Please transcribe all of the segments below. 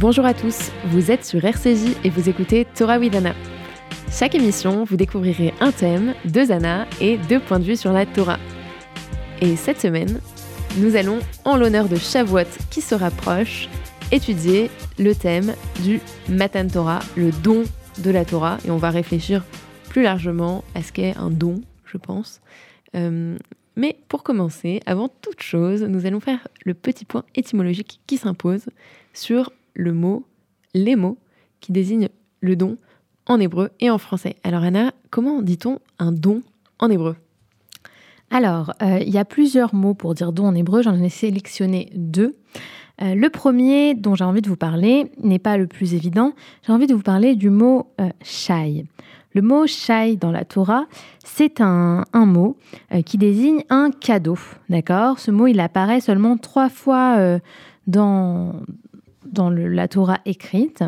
Bonjour à tous, vous êtes sur RCJ et vous écoutez Torah Widana. Chaque émission, vous découvrirez un thème, deux Anna et deux points de vue sur la Torah. Et cette semaine, nous allons, en l'honneur de Shavuot qui se rapproche, étudier le thème du Matan Torah, le don de la Torah, et on va réfléchir plus largement à ce qu'est un don, je pense. Euh, mais pour commencer, avant toute chose, nous allons faire le petit point étymologique qui s'impose sur le mot, les mots qui désignent le don en hébreu et en français. Alors Anna, comment dit-on un don en hébreu? Alors, euh, il y a plusieurs mots pour dire don en hébreu, j'en ai sélectionné deux. Euh, le premier dont j'ai envie de vous parler n'est pas le plus évident, j'ai envie de vous parler du mot euh, shai. Le mot shai dans la Torah, c'est un, mot qui désigne un cadeau. D'accord? Ce mot, il apparaît seulement trois fois dans, dans la Torah écrite.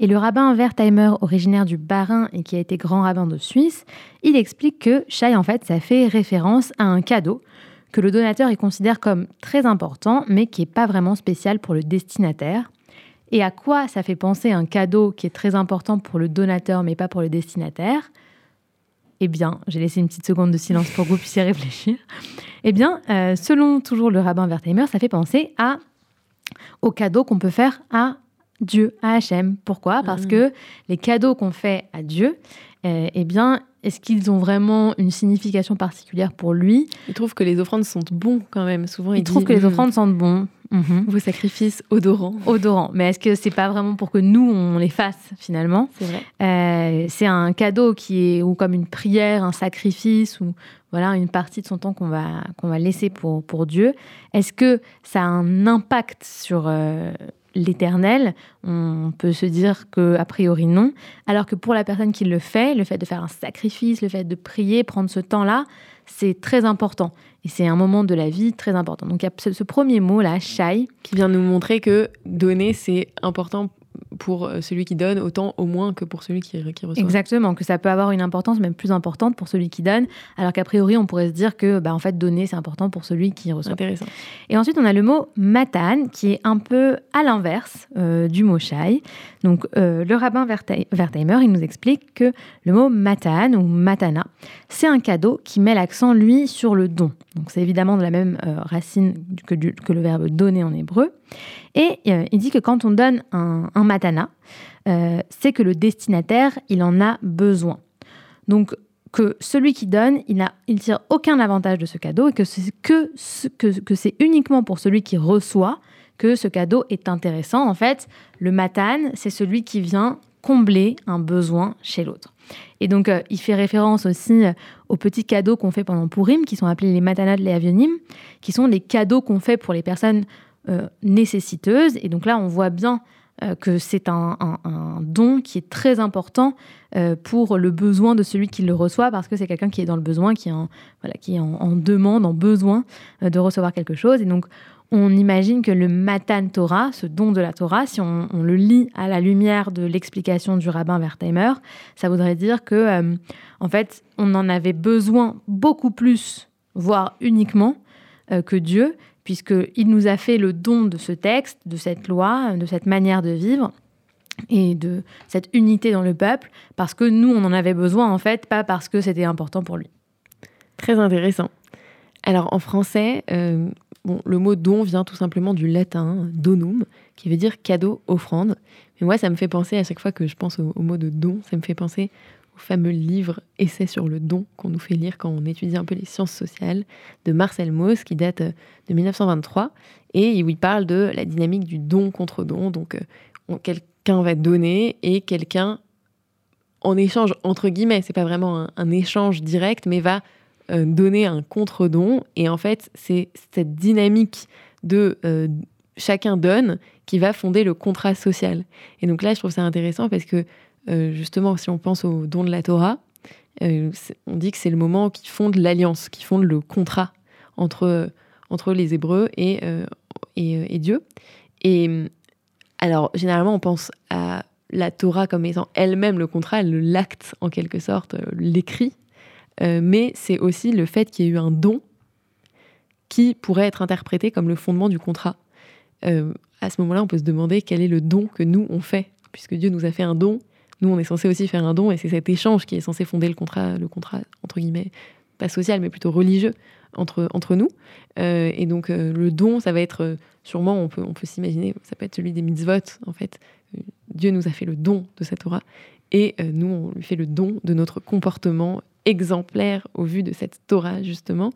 Et le rabbin Wertheimer, originaire du Bas-Rhin et qui a été grand rabbin de Suisse, il explique que Shai, en fait, ça fait référence à un cadeau que le donateur y considère comme très important, mais qui n'est pas vraiment spécial pour le destinataire. Et à quoi ça fait penser un cadeau qui est très important pour le donateur, mais pas pour le destinataire? Eh bien, j'ai laissé une petite seconde de silence pour que vous puissiez réfléchir. Eh bien, euh, selon toujours le rabbin Wertheimer, ça fait penser à aux cadeaux qu'on peut faire à Dieu, à Hachem. Pourquoi? Parce mmh. que les cadeaux qu'on fait à Dieu, euh, eh bien, est-ce qu'ils ont vraiment une signification particulière pour lui? Il trouve que les offrandes sont bons quand même. Souvent, il, il trouve que les mmh. offrandes sont bons. Mmh. Vos sacrifices odorants. Odorants. Mais est-ce que c'est pas vraiment pour que nous, on les fasse finalement? C'est vrai. Euh, c'est un cadeau qui est ou comme une prière, un sacrifice ou voilà une partie de son temps qu'on va qu'on va laisser pour pour Dieu. Est-ce que ça a un impact sur euh, l'éternel, on peut se dire que a priori non, alors que pour la personne qui le fait, le fait de faire un sacrifice, le fait de prier, prendre ce temps-là, c'est très important. Et c'est un moment de la vie très important. Donc il y a ce, premier mot là, shai, qui vient nous montrer que donner c'est important pour euh, celui qui donne autant au moins que pour celui qui, reçoit. Exactement, que ça peut avoir une importance même plus importante pour celui qui donne, alors qu'a priori on pourrait se dire que bah, en fait donner c'est important pour celui qui reçoit. Intéressant. Et ensuite on a le mot matan qui est un peu à l'inverse euh, du mot shai. Donc euh, le rabbin Wertheimer il nous explique que le mot matan ou matana c'est un cadeau qui met l'accent lui sur le don. Donc c'est évidemment de la même racine que, que le verbe donner en hébreu. Et euh, il dit que quand on donne un, matana, euh, c'est que le destinataire, il en a besoin. Donc que celui qui donne, il ne il tire aucun avantage de ce cadeau et que c'est que, que, c'est uniquement pour celui qui reçoit que ce cadeau est intéressant. En fait, le matan, c'est celui qui vient combler un besoin chez l'autre. Et donc, euh, il fait référence aussi aux petits cadeaux qu'on fait pendant Purim, qui sont appelés les matanat de l'Eavionim, qui sont les cadeaux qu'on fait pour les personnes euh, nécessiteuse. Et donc là, on voit bien euh, que c'est un, don qui est très important euh, pour le besoin de celui qui le reçoit, parce que c'est quelqu'un qui est dans le besoin, qui est en, voilà, qui est en, demande, en besoin de recevoir quelque chose. Et donc, on imagine que le Matan Torah, ce don de la Torah, si on, le lit à la lumière de l'explication du rabbin Wertheimer, ça voudrait dire que, en fait, on en avait besoin beaucoup plus, voire uniquement, que Dieu, puisqu'il nous a fait le don de ce texte, de cette loi, de cette manière de vivre et de cette unité dans le peuple, parce que nous, on en avait besoin en fait, pas parce que c'était important pour lui. Très intéressant. Alors en français, euh, le mot don vient tout simplement du latin donum, qui veut dire cadeau, offrande. Mais moi, ça me fait penser à chaque fois que je pense au, mot de don, ça me fait penser fameux livre Essai sur le don qu'on nous fait lire quand on étudie un peu les sciences sociales de Marcel Mauss qui date euh, de 1923 et où il parle de la dynamique du don contre don. Donc euh, quelqu'un va donner et quelqu'un en échange entre guillemets, c'est pas vraiment un, échange direct, mais va euh, donner un contre-don. Et en fait, c'est cette dynamique de chacun donne qui va fonder le contrat social. Et donc là, je trouve ça intéressant parce que justement, si on pense au don de la Torah, euh, on dit que c'est le moment qui fonde l'alliance, qui fonde le contrat entre, entre les Hébreux et, euh, et, Dieu. Et alors, généralement, on pense à la Torah comme étant elle-même le contrat, l'acte en quelque sorte, l'écrit. mais c'est aussi le fait qu'il y ait eu un don qui pourrait être interprété comme le fondement du contrat. à ce moment-là, on peut se demander quel est le don que nous, on fait. Puisque Dieu nous a fait un don, nous, on est censé aussi faire un don, et c'est cet échange qui est censé fonder le contrat, le contrat, entre guillemets, pas social, mais plutôt religieux entre, entre nous. et donc, le don, ça va être sûrement, on peut, on peut s'imaginer, ça peut être celui des mitzvot, en fait. Dieu nous a fait le don de cette Torah, et nous, on lui fait le don de notre comportement exemplaire au vu de cette Torah, justement.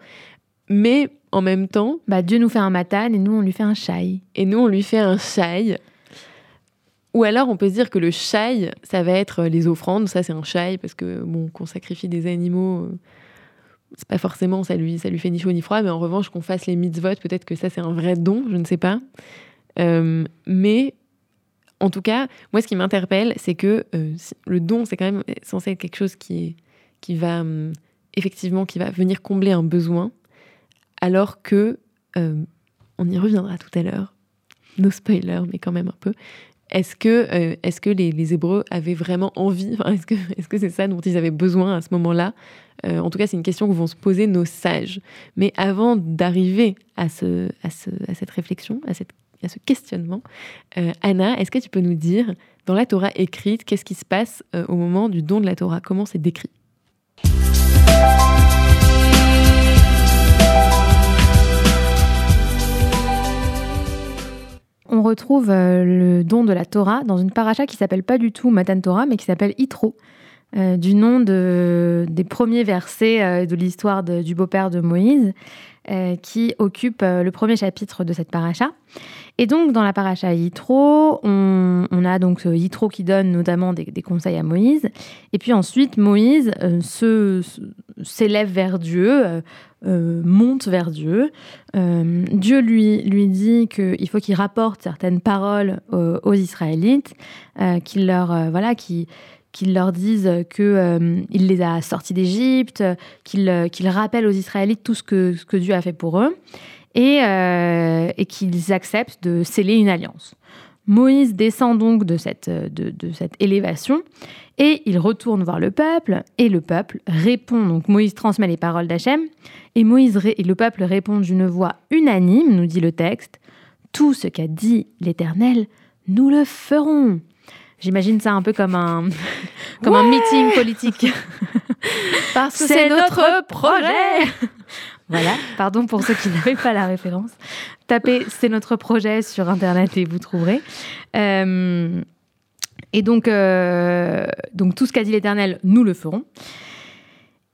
Mais en même temps. Bah, Dieu nous fait un matan et nous, on lui fait un shai. Et nous, on lui fait un shai. Ou alors, on peut se dire que le shai, ça va être les offrandes. Ça, c'est un shai parce que, bon, qu'on sacrifie des animaux, euh, c'est pas forcément, ça lui, fait ni chaud ni froid. Mais en revanche, qu'on fasse les mitzvot, peut-être que ça, c'est un vrai don, je ne sais pas. Euh, mais en tout cas, moi, ce qui m'interpelle, c'est que euh, le don, c'est quand même censé être quelque chose qui va hum, effectivement qui va venir combler un besoin, alors que euh, on y reviendra tout à l'heure, nos spoilers, mais quand même un peu. Est-ce que, euh, est-ce que les, Hébreux avaient vraiment envie Est-ce que, est-ce que c'est ça dont ils avaient besoin à ce moment-là? Euh, En tout cas, c'est une question que vont se poser nos sages. Mais avant d'arriver à, ce, à, ce, à cette réflexion, à, cette, à ce questionnement, Anna, est-ce que tu peux nous dire, dans la Torah écrite, qu'est-ce qui se passe au moment du don de la Torah? Comment c'est décrit? On retrouve euh, le don de la Torah dans une paracha qui s'appelle pas du tout Matan Torah, mais qui s'appelle Itro, euh, du nom de, des premiers versets euh, de l'histoire du beau-père de Moïse, qui occupe le premier chapitre de cette paracha. Et donc, dans la paracha Yitro, on, a donc Yitro qui donne notamment des, conseils à Moïse. Et puis ensuite, Moïse se, s'élève vers Dieu, euh, monte vers Dieu. Euh, Dieu lui, lui dit qu'il faut qu'il rapporte certaines paroles aux, Israélites, euh, qu'il leur, voilà, qu'il leur dise qu'il les a sortis d'Égypte, qu'il rappelle aux Israélites tout ce que, que Dieu a fait pour eux, et, et qu'ils acceptent de sceller une alliance. Moïse descend donc de cette, de, de cette élévation et il retourne voir le peuple, et le peuple répond. Donc Moïse transmet les paroles d'Hachem, et Moïse et le peuple répondent d'une voix unanime, nous dit le texte Tout ce qu'a dit l'Éternel, nous le ferons. J'imagine ça un peu comme un, comme un meeting politique. Parce que c'est notre projet. voilà, pardon pour ceux qui n'avaient pas la référence. Tapez C'est notre projet sur Internet et vous trouverez. Euh, et donc, euh, donc tout ce qu'a dit l'Éternel, nous le ferons.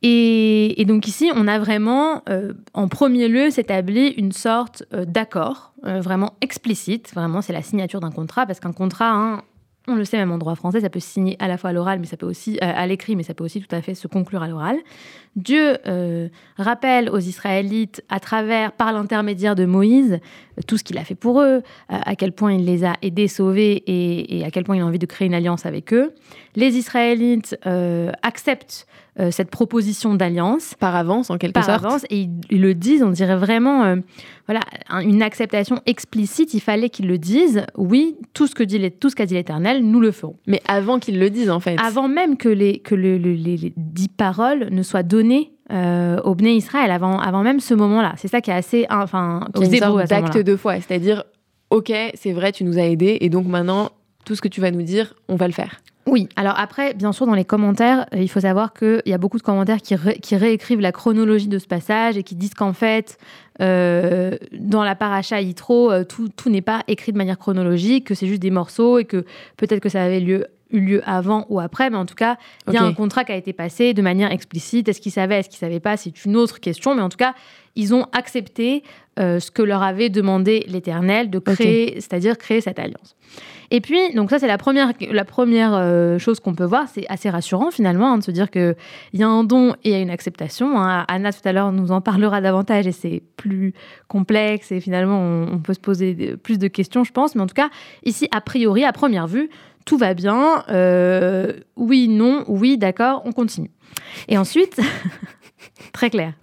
Et, donc ici, on a vraiment, euh, en premier lieu, s'établi une sorte euh, d'accord, vraiment explicite. Vraiment, c'est la signature d'un contrat, parce qu'un contrat, hein, on le sait même en droit français, ça peut signer à la fois à l'oral, mais ça peut aussi à l'écrit, mais ça peut aussi tout à fait se conclure à l'oral. Dieu euh, rappelle aux Israélites, à travers, par l'intermédiaire de Moïse, tout ce qu'il a fait pour eux, à quel point il les a aidés, sauvés et, à quel point il a envie de créer une alliance avec eux. Les Israélites euh, acceptent euh, cette proposition d'alliance. Par avance, en quelque par sorte. avance, et ils, le disent, on dirait vraiment voilà, une acceptation explicite. Il fallait qu'ils le disent. Oui, tout ce que dit tout ce qu'a dit l'Éternel, nous le ferons. Mais avant qu'ils le disent, en fait. Avant même que les, que les dix paroles ne soient données euh, au Bné Israël avant, avant même ce moment-là. C'est ça qui est assez. Enfin, aux Hébreux d'acte de foi. C'est-à-dire, OK, c'est vrai, tu nous as aidés, et donc maintenant, tout ce que tu vas nous dire, on va le faire. Oui, alors après, bien sûr, dans les commentaires, euh, il faut savoir qu'il y a beaucoup de commentaires qui, réécrivent la chronologie de ce passage et qui disent qu'en fait, euh, dans la paracha Yitro, tout, tout n'est pas écrit de manière chronologique, que c'est juste des morceaux et que peut-être que ça avait lieu eu lieu avant ou après, mais en tout cas, il y a un contrat qui a été passé de manière explicite. Est-ce qu'ils savaient, est-ce qu'ils ne savaient pas? C'est une autre question, mais en tout cas, ils ont accepté euh, ce que leur avait demandé l'Éternel de créer, c'est-à-dire créer cette alliance. Et puis, donc ça, c'est la première, la première euh, chose qu'on peut voir. C'est assez rassurant finalement hein, de se dire qu'il y a un don et il y a une acceptation. Hein. Anna, tout à l'heure, nous en parlera davantage et c'est plus complexe et finalement, on, on, peut se poser plus de questions, je pense. Mais en tout cas, ici, a priori, à première vue, tout va bien, euh, oui, non, oui, d'accord, on continue. Et ensuite, très clair.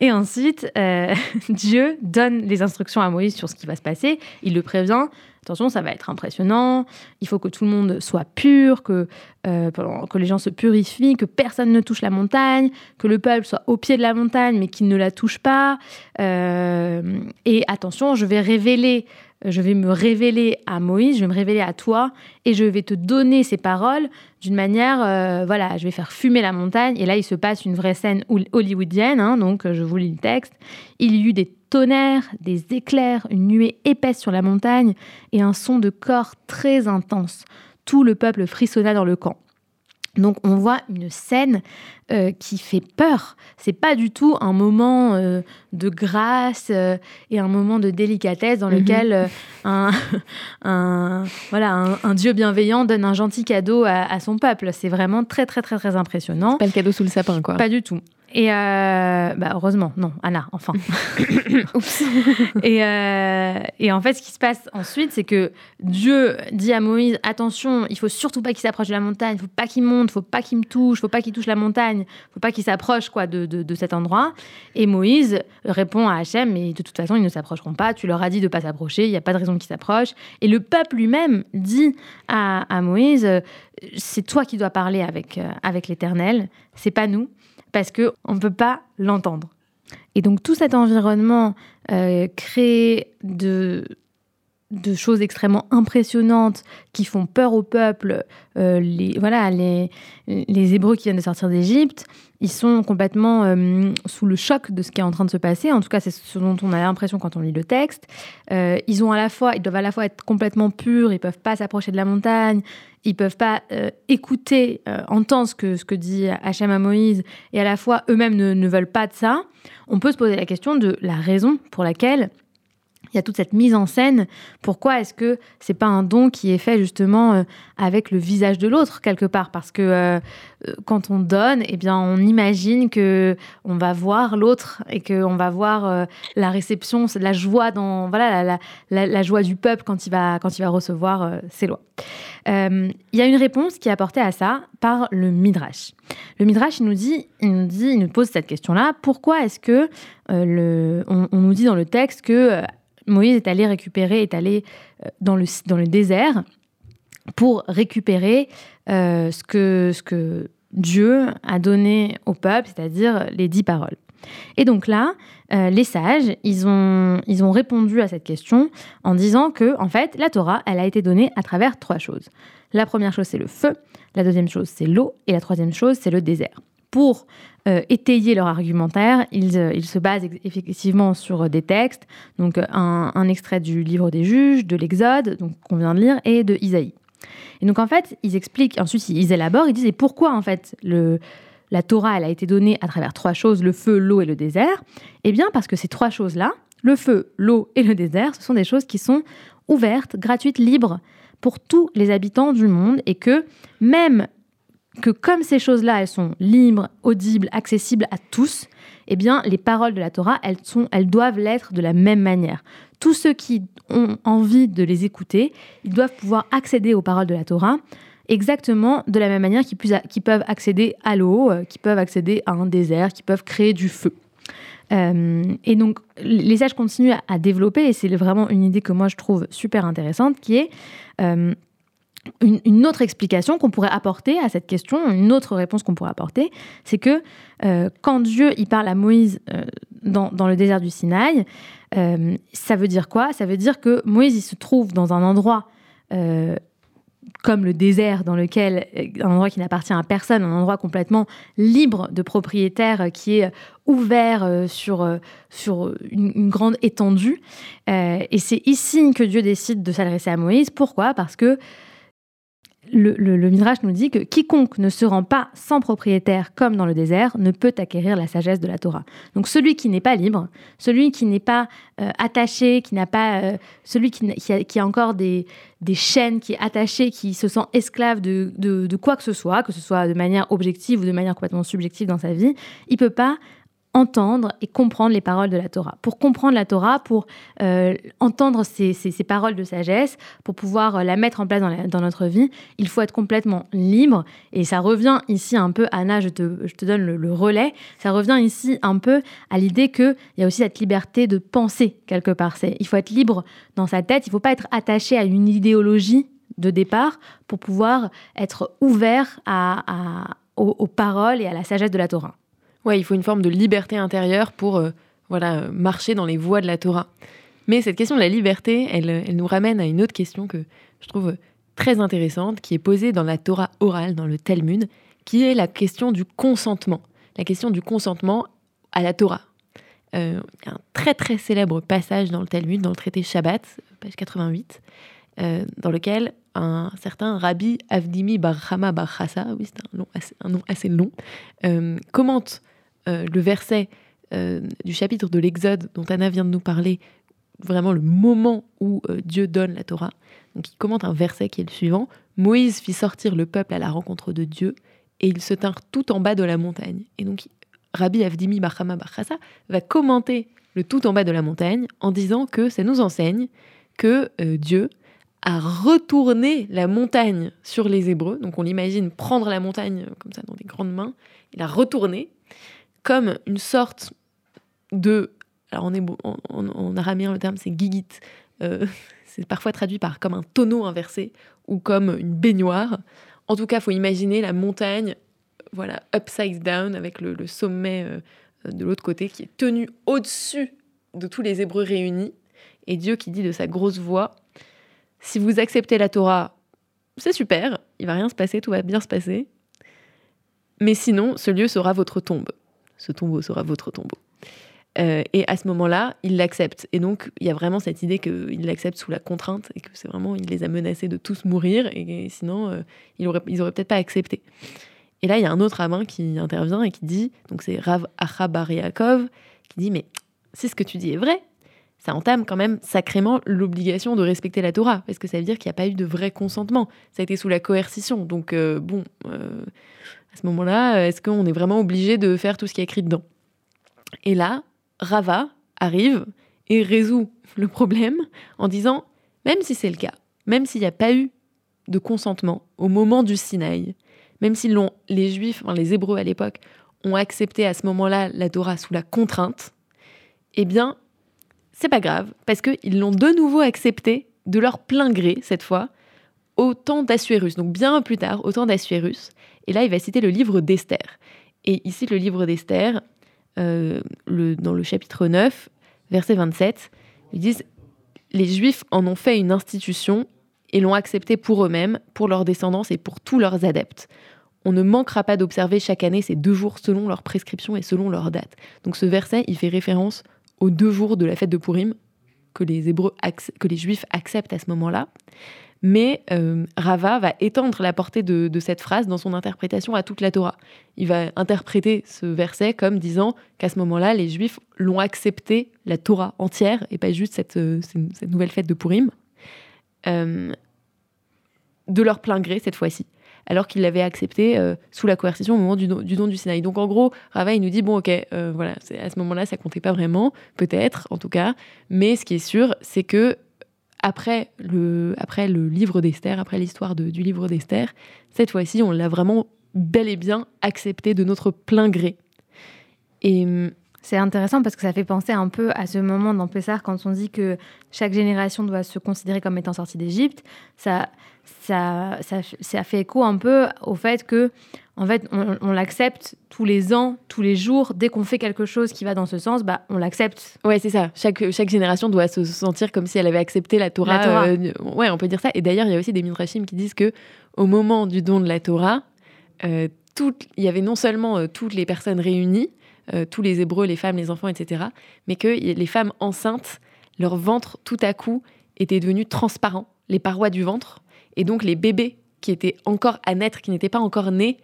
Et ensuite, euh, Dieu donne les instructions à Moïse sur ce qui va se passer. Il le prévient. Attention, ça va être impressionnant. Il faut que tout le monde soit pur, que, euh, que les gens se purifient, que personne ne touche la montagne, que le peuple soit au pied de la montagne, mais qu'il ne la touche pas. et attention, je vais révéler je vais me révéler à Moïse, je vais me révéler à toi, et je vais te donner ces paroles d'une manière, euh, voilà, je vais faire fumer la montagne. Et là, il se passe une vraie scène hollywoodienne, hein, donc je vous lis le texte. Il y eut des tonnerres, des éclairs, une nuée épaisse sur la montagne et un son de corps très intense. Tout le peuple frissonna dans le camp. Donc on voit une scène euh, qui fait peur. C'est pas du tout un moment euh, de grâce euh, et un moment de délicatesse dans mhm. lequel un, voilà, un, dieu bienveillant donne un gentil cadeau à, à son peuple. C'est vraiment très très très très impressionnant. Pas le cadeau sous le sapin quoi. Pas du tout. Et euh, bah heureusement, non, Anna, enfin. et, euh, et, en fait, ce qui se passe ensuite, c'est que Dieu dit à Moïse attention, il faut surtout pas qu'il s'approche de la montagne, il faut pas qu'il monte, il faut pas qu'il me touche, il faut pas qu'il touche la montagne, il faut pas qu'il s'approche quoi de, de, de, cet endroit. Et Moïse répond à Hachem mais de toute façon, ils ne s'approcheront pas. Tu leur as dit de pas s'approcher, il n'y a pas de raison qu'ils s'approchent. Et le peuple lui-même dit à, à Moïse c'est toi qui dois parler avec, euh, avec l'Éternel, c'est pas nous parce qu'on ne peut pas l'entendre. Et donc tout cet environnement euh, créé de, de choses extrêmement impressionnantes qui font peur au peuple, euh, les, voilà, les, les Hébreux qui viennent de sortir d'Égypte, ils sont complètement euh, sous le choc de ce qui est en train de se passer. En tout cas, c'est ce dont on a l'impression quand on lit le texte. Euh, ils ont à la fois, ils doivent à la fois être complètement purs, ils peuvent pas s'approcher de la montagne, ils peuvent pas écouter, entendre ce que, ce que dit Hachem à Moïse, et à la fois eux-mêmes ne, ne veulent pas de ça. On peut se poser la question de la raison pour laquelle il y a toute cette mise en scène. Pourquoi est-ce que c'est pas un don qui est fait justement euh, avec le visage de l'autre quelque part? Parce que euh, euh, quand on donne, eh bien, on imagine que on va voir l'autre et que on va voir la réception, la joie dans voilà la, joie du peuple quand il va quand il va recevoir ses lois. Il y a une réponse qui est apportée à ça par le midrash. Le midrash, il nous dit, il nous dit, il nous pose cette question-là. Pourquoi est-ce que le, on, nous dit dans le texte que Moïse est allé récupérer, est allé euh, dans le, dans le désert pour récupérer euh, ce, que, ce que Dieu a donné au peuple, c'est-à-dire les dix paroles. Et donc là, euh, les sages, ils ont, ils ont répondu à cette question en disant que, en fait, la Torah, elle a été donnée à travers trois choses. La première chose, c'est le feu, la deuxième chose, c'est l'eau, et la troisième chose, c'est le désert. Pour euh, étayer leur argumentaire, ils, euh, se basent effectivement sur euh, des textes, donc un, extrait du livre des juges, de l'Exode, qu'on vient de lire, et de Isaïe. Et donc en fait, ils expliquent, ensuite ils élaborent, ils disent pourquoi en fait la Torah a été donnée à travers trois choses, le feu, l'eau et le désert? Eh bien parce que ces trois choses-là, le feu, l'eau et le désert, ce sont des choses qui sont ouvertes, gratuites, libres pour tous les habitants du monde et que même que comme ces choses-là, elles sont libres, audibles, accessibles à tous, eh bien, les paroles de la Torah, elles, sont, elles doivent l'être de la même manière. Tous ceux qui ont envie de les écouter, ils doivent pouvoir accéder aux paroles de la Torah exactement de la même manière qu'ils peuvent accéder à l'eau, euh, qu'ils peuvent accéder à un désert, qu'ils peuvent créer du feu. Euh, et donc, les sages continuent à, développer, et c'est vraiment une idée que moi je trouve super intéressante, qui est euh, une, autre explication qu'on pourrait apporter à cette question, une autre réponse qu'on pourrait apporter, c'est que euh, quand Dieu il parle à Moïse euh, dans, le désert du Sinaï, euh, ça veut dire quoi? Ça veut dire que Moïse il se trouve dans un endroit comme le désert dans lequel un endroit qui n'appartient à personne, un endroit complètement libre de propriétaires qui est ouvert sur, sur une grande étendue. et c'est ici que Dieu décide de s'adresser à Moïse. Pourquoi? Parce que le, le, Midrash nous dit que quiconque ne se rend pas sans propriétaire comme dans le désert ne peut acquérir la sagesse de la Torah. Donc celui qui n'est pas libre, celui qui n'est pas euh, attaché, qui n'a pas, euh, celui qui, a, encore des, des, chaînes, qui est attaché, qui se sent esclave de, de, de, quoi que ce soit, que ce soit de manière objective ou de manière complètement subjective dans sa vie, il peut pas entendre et comprendre les paroles de la Torah. Pour comprendre la Torah, pour euh, entendre ces, paroles de sagesse, pour pouvoir euh, la mettre en place dans, notre vie, il faut être complètement libre. Et ça revient ici un peu, Anna, je te, donne le, relais, ça revient ici un peu à l'idée qu'il y a aussi cette liberté de penser quelque part. Il faut être libre dans sa tête, il ne faut pas être attaché à une idéologie de départ pour pouvoir être ouvert aux paroles et à la sagesse de la Torah. Ouais, il faut une forme de liberté intérieure pour euh, voilà, marcher dans les voies de la Torah. Mais cette question de la liberté, elle, nous ramène à une autre question que je trouve très intéressante, qui est posée dans la Torah orale, dans le Talmud, qui est la question du consentement. La question du consentement à la Torah. Euh, il y a un très très célèbre passage dans le Talmud, dans le traité Shabbat, page 88, euh, dans lequel un certain Rabbi Avdimi Bar Hama Bar Chassa, oui c'est un, nom assez long, euh, commente le verset du chapitre de l'Exode dont Anna vient de nous parler, vraiment le moment où Dieu donne la Torah. Donc il commente un verset qui est le suivant Moïse fit sortir le peuple à la rencontre de Dieu et ils se tinrent tout en bas de la montagne. Et donc Rabbi Avdimi Bachama Bachasa va commenter le tout en bas de la montagne en disant que ça nous enseigne que euh, Dieu a retourné la montagne sur les Hébreux. Donc on l'imagine prendre la montagne euh, comme ça dans des grandes mains. Il a retourné comme une sorte de... Alors en, en, araméen le terme c'est gigit. Euh, c'est parfois traduit par comme un tonneau inversé ou comme une baignoire. En tout cas, faut imaginer la montagne voilà, upside down, avec le, sommet euh, de l'autre côté qui est tenu au-dessus de tous les Hébreux réunis. Et Dieu qui dit de sa grosse voix, si vous acceptez la Torah, c'est super, il va rien se passer, tout va bien se passer. Mais sinon, ce lieu sera votre tombe. Ce tombeau sera votre tombeau. Euh, et à ce moment-là, il l'accepte. Et donc, il y a vraiment cette idée qu'il l'accepte sous la contrainte et que c'est vraiment, il les a menacés de tous mourir et, sinon, euh, ils auraient, ils auraient peut-être pas accepté. Et là, il y a un autre rabbin qui intervient et qui dit, donc c'est Rav Achabar qui dit, mais si ce que tu dis est vrai, ça entame quand même sacrément l'obligation de respecter la Torah, parce que ça veut dire qu'il n'y a pas eu de vrai consentement. Ça a été sous la coercition. Donc, euh, bon, à ce moment-là, est-ce qu'on est vraiment obligé de faire tout ce qui est écrit dedans? Et là, Rava arrive et résout le problème en disant, même si c'est le cas, même s'il n'y a pas eu de consentement au moment du Sinaï, même si les Juifs, les Hébreux à l'époque, ont accepté à ce moment-là la Torah sous la contrainte, eh bien, c'est pas grave, parce qu'ils l'ont de nouveau accepté de leur plein gré, cette fois, au temps d'Assuérus, donc bien plus tard, au temps d'Assuérus. Et là, il va citer le livre d'Esther. Et ici, le livre d'Esther, euh, dans le chapitre 9, verset 27, ils disent Les Juifs en ont fait une institution et l'ont accepté pour eux-mêmes, pour leurs descendants et pour tous leurs adeptes on ne manquera pas d'observer chaque année ces deux jours selon leur prescription et selon leur date. Donc ce verset, il fait référence aux deux jours de la fête de Purim que les Hébreux, que les Juifs acceptent à ce moment-là. Mais euh, Rava va étendre la portée de, cette phrase dans son interprétation à toute la Torah. Il va interpréter ce verset comme disant qu'à ce moment-là, les Juifs l'ont accepté, la Torah entière, et pas juste cette, euh, nouvelle fête de Purim, euh, de leur plein gré cette fois-ci alors qu'il l'avait accepté sous la coercition au moment du, don du, Sinaï. Donc en gros, Rava, il nous dit, bon ok, voilà, à ce moment-là, ça comptait pas vraiment, peut-être en tout cas, mais ce qui est sûr, c'est que après le, après le livre d'Esther, après l'histoire du livre d'Esther, cette fois-ci, on l'a vraiment bel et bien accepté de notre plein gré. Et hum, c'est intéressant parce que ça fait penser un peu à ce moment dans Pessar quand on dit que chaque génération doit se considérer comme étant sortie d'Égypte. Ça, ça, ça, fait écho un peu au fait que, en fait, on, l'accepte tous les ans, tous les jours. Dès qu'on fait quelque chose qui va dans ce sens, bah, on l'accepte. Ouais, c'est ça. Chaque, chaque génération doit se sentir comme si elle avait accepté la Torah. La Torah. Euh, ouais, on peut dire ça. Et d'ailleurs, il y a aussi des midrashim qui disent que au moment du don de la Torah, euh, il y avait non seulement euh, toutes les personnes réunies, tous les Hébreux, les femmes, les enfants, etc., mais que les femmes enceintes, leur ventre, tout à coup, était devenu transparent. Les parois du ventre et donc les bébés qui étaient encore à naître, qui n'étaient pas encore nés,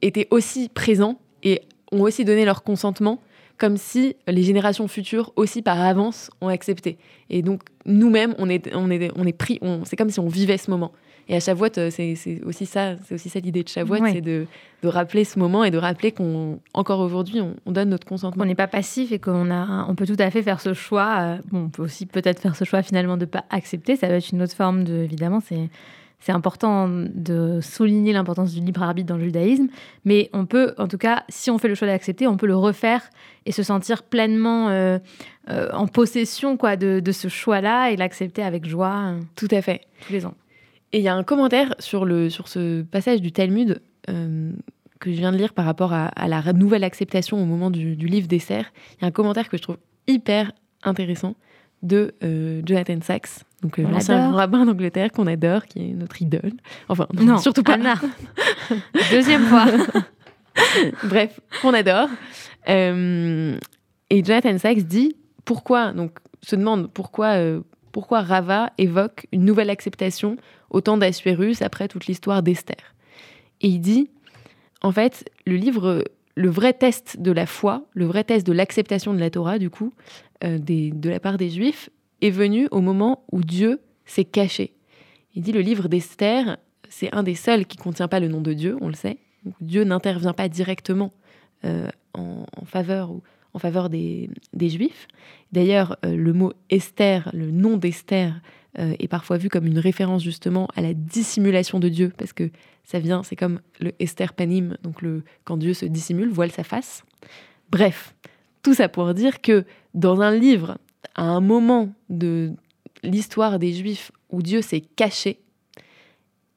étaient aussi présents et ont aussi donné leur consentement, comme si les générations futures aussi par avance ont accepté. Et donc nous-mêmes, on est, on est, on est pris, c'est comme si on vivait ce moment. Et à Shavuot, euh, c'est aussi ça, c'est aussi ça l'idée de Shavuot, c'est de, de, rappeler ce moment et de rappeler qu'on, encore aujourd'hui, on, donne notre consentement. On n'est pas passif et qu'on a, on peut tout à fait faire ce choix. Euh, bon, on peut aussi peut-être faire ce choix finalement de ne pas accepter. Ça va être une autre forme de, évidemment, c'est c'est important de souligner l'importance du libre arbitre dans le judaïsme, mais on peut, en tout cas, si on fait le choix d'accepter, on peut le refaire et se sentir pleinement euh, en possession quoi, de, de ce choix-là et l'accepter avec joie. Tout à fait. Tous les ans. Et il y a un commentaire sur, le, sur ce passage du Talmud euh, que je viens de lire par rapport à, la nouvelle acceptation au moment du, livre des serres. Il y a un commentaire que je trouve hyper intéressant de Jonathan Sachs, donc l'ancien rabbin d'Angleterre qu'on adore, qui est notre idole. Enfin, non, surtout pas. Anna. Deuxième fois. Bref, qu'on adore. et Jonathan Sachs dit pourquoi, donc se demande pourquoi, pourquoi Rava évoque une nouvelle acceptation au temps d'Assuérus après toute l'histoire d'Esther. Et il dit, en fait, le livre, le vrai test de la foi, le vrai test de l'acceptation de la Torah, du coup, euh, de la part des Juifs, est venu au moment où Dieu s'est caché. Il dit, le livre d'Esther, c'est un des seuls qui ne contient pas le nom de Dieu, on le sait. Dieu n'intervient pas directement euh, en, faveur ou en faveur des, Juifs. D'ailleurs, euh, le mot Esther, le nom d'Esther, euh, est parfois vu comme une référence justement à la dissimulation de Dieu, parce que ça vient, c'est comme le Esther panim, donc le, quand Dieu se dissimule, voile sa face. Bref, tout ça pour dire que dans un livre, à un moment de l'histoire des Juifs où Dieu s'est caché,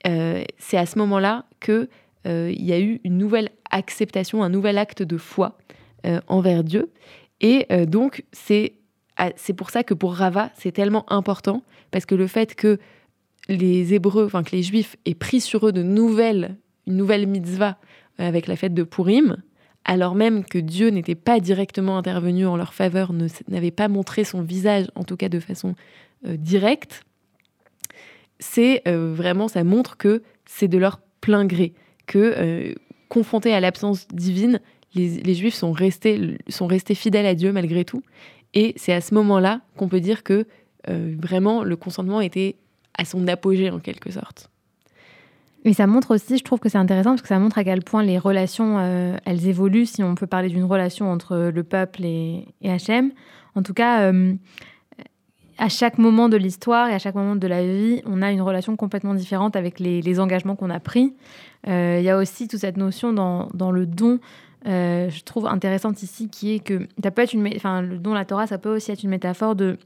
euh, c'est à ce moment-là que il y a eu une nouvelle acceptation, un nouvel acte de foi euh, envers Dieu. Et euh, donc, c'est c'est pour ça que pour Rava, c'est tellement important, parce que le fait que les Hébreux, enfin que les Juifs aient pris sur eux de nouvelles, une nouvelle mitzvah euh, avec la fête de Purim, alors même que Dieu n'était pas directement intervenu en leur faveur, n'avait pas montré son visage, en tout cas de façon directe, c'est vraiment, ça montre que c'est de leur plein gré, que confrontés à l'absence divine, les, Juifs sont restés, sont restés fidèles à Dieu malgré tout. Et c'est à ce moment-là qu'on peut dire que euh, vraiment le consentement était à son apogée en quelque sorte. Et ça montre aussi, je trouve que c'est intéressant parce que ça montre à quel point les relations, euh, elles évoluent, si on peut parler d'une relation entre le peuple et, et Hachem. En tout cas, euh, à chaque moment de l'histoire et à chaque moment de la vie, on a une relation complètement différente avec les, engagements qu'on a pris. Il y a aussi toute cette notion dans, dans le don euh, je trouve intéressante ici, qui est que ça peut être une, enfin, le don la Torah, ça peut aussi être une métaphore de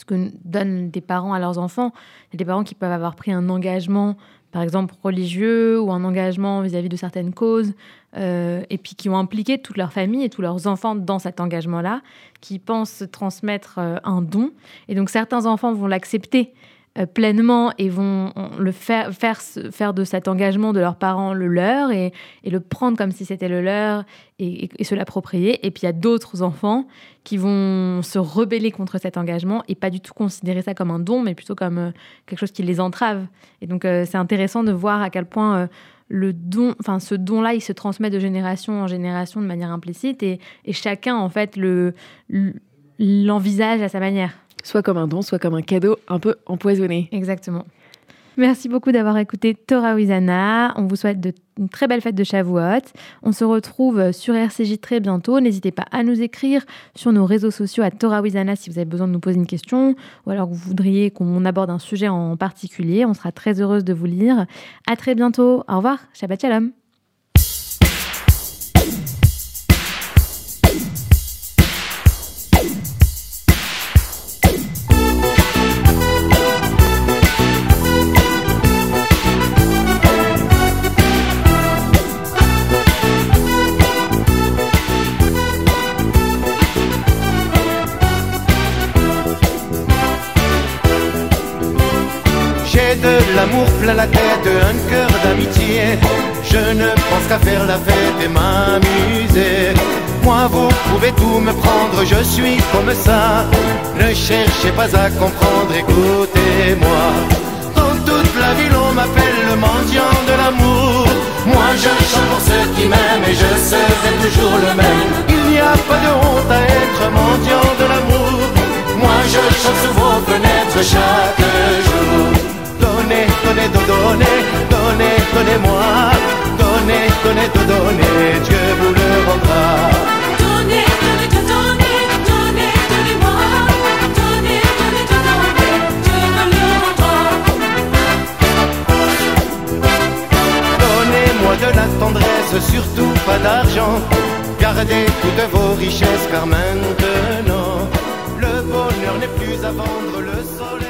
ce que donnent des parents à leurs enfants. Il y a des parents qui peuvent avoir pris un engagement, par exemple religieux, ou un engagement vis-à-vis de certaines causes, euh, et puis qui ont impliqué toute leur famille et tous leurs enfants dans cet engagement-là, qui pensent transmettre euh, un don. Et donc certains enfants vont l'accepter pleinement et vont le faire, faire, faire de cet engagement de leurs parents le leur et, le prendre comme si c'était le leur et, se l'approprier. Et puis il y a d'autres enfants qui vont se rebeller contre cet engagement et pas du tout considérer ça comme un don, mais plutôt comme euh, quelque chose qui les entrave. Et donc euh, c'est intéressant de voir à quel point le don, enfin ce don-là, il se transmet de génération en génération de manière implicite et, et chacun en fait le l'envisage à sa manière soit comme un don, soit comme un cadeau un peu empoisonné. Exactement. Merci beaucoup d'avoir écouté Torah Wizana. On vous souhaite de, une très belle fête de Shavuot. On se retrouve sur RCJ très bientôt. N'hésitez pas à nous écrire sur nos réseaux sociaux à Torah Wizana si vous avez besoin de nous poser une question ou alors que vous voudriez qu'on aborde un sujet en particulier. On sera très heureuse de vous lire. À très bientôt. Au revoir. Shabbat Shalom. La tête, un cœur d'amitié. Je ne pense qu'à faire la fête et m'amuser. Moi, vous pouvez tout me prendre, je suis comme ça. Ne cherchez pas à comprendre, écoutez-moi. Dans toute la ville, on m'appelle le mendiant de l'amour. Moi, je chante pour ceux qui m'aiment et je serai toujours le même. Il n'y a pas de honte à être mendiant de l'amour. Moi, je chante sous vos fenêtres chaque. Donnez, donnez, donnez, donnez, donnez-moi. Donnez, donnez, donnez, Dieu vous le rendra. Donnez, donnez, donnez, donnez, donnez-moi. Donnez, donnez, donnez, Dieu me le rendra. Donnez-moi de la tendresse, surtout pas d'argent. Gardez toutes vos richesses car maintenant le bonheur n'est plus à vendre, le soleil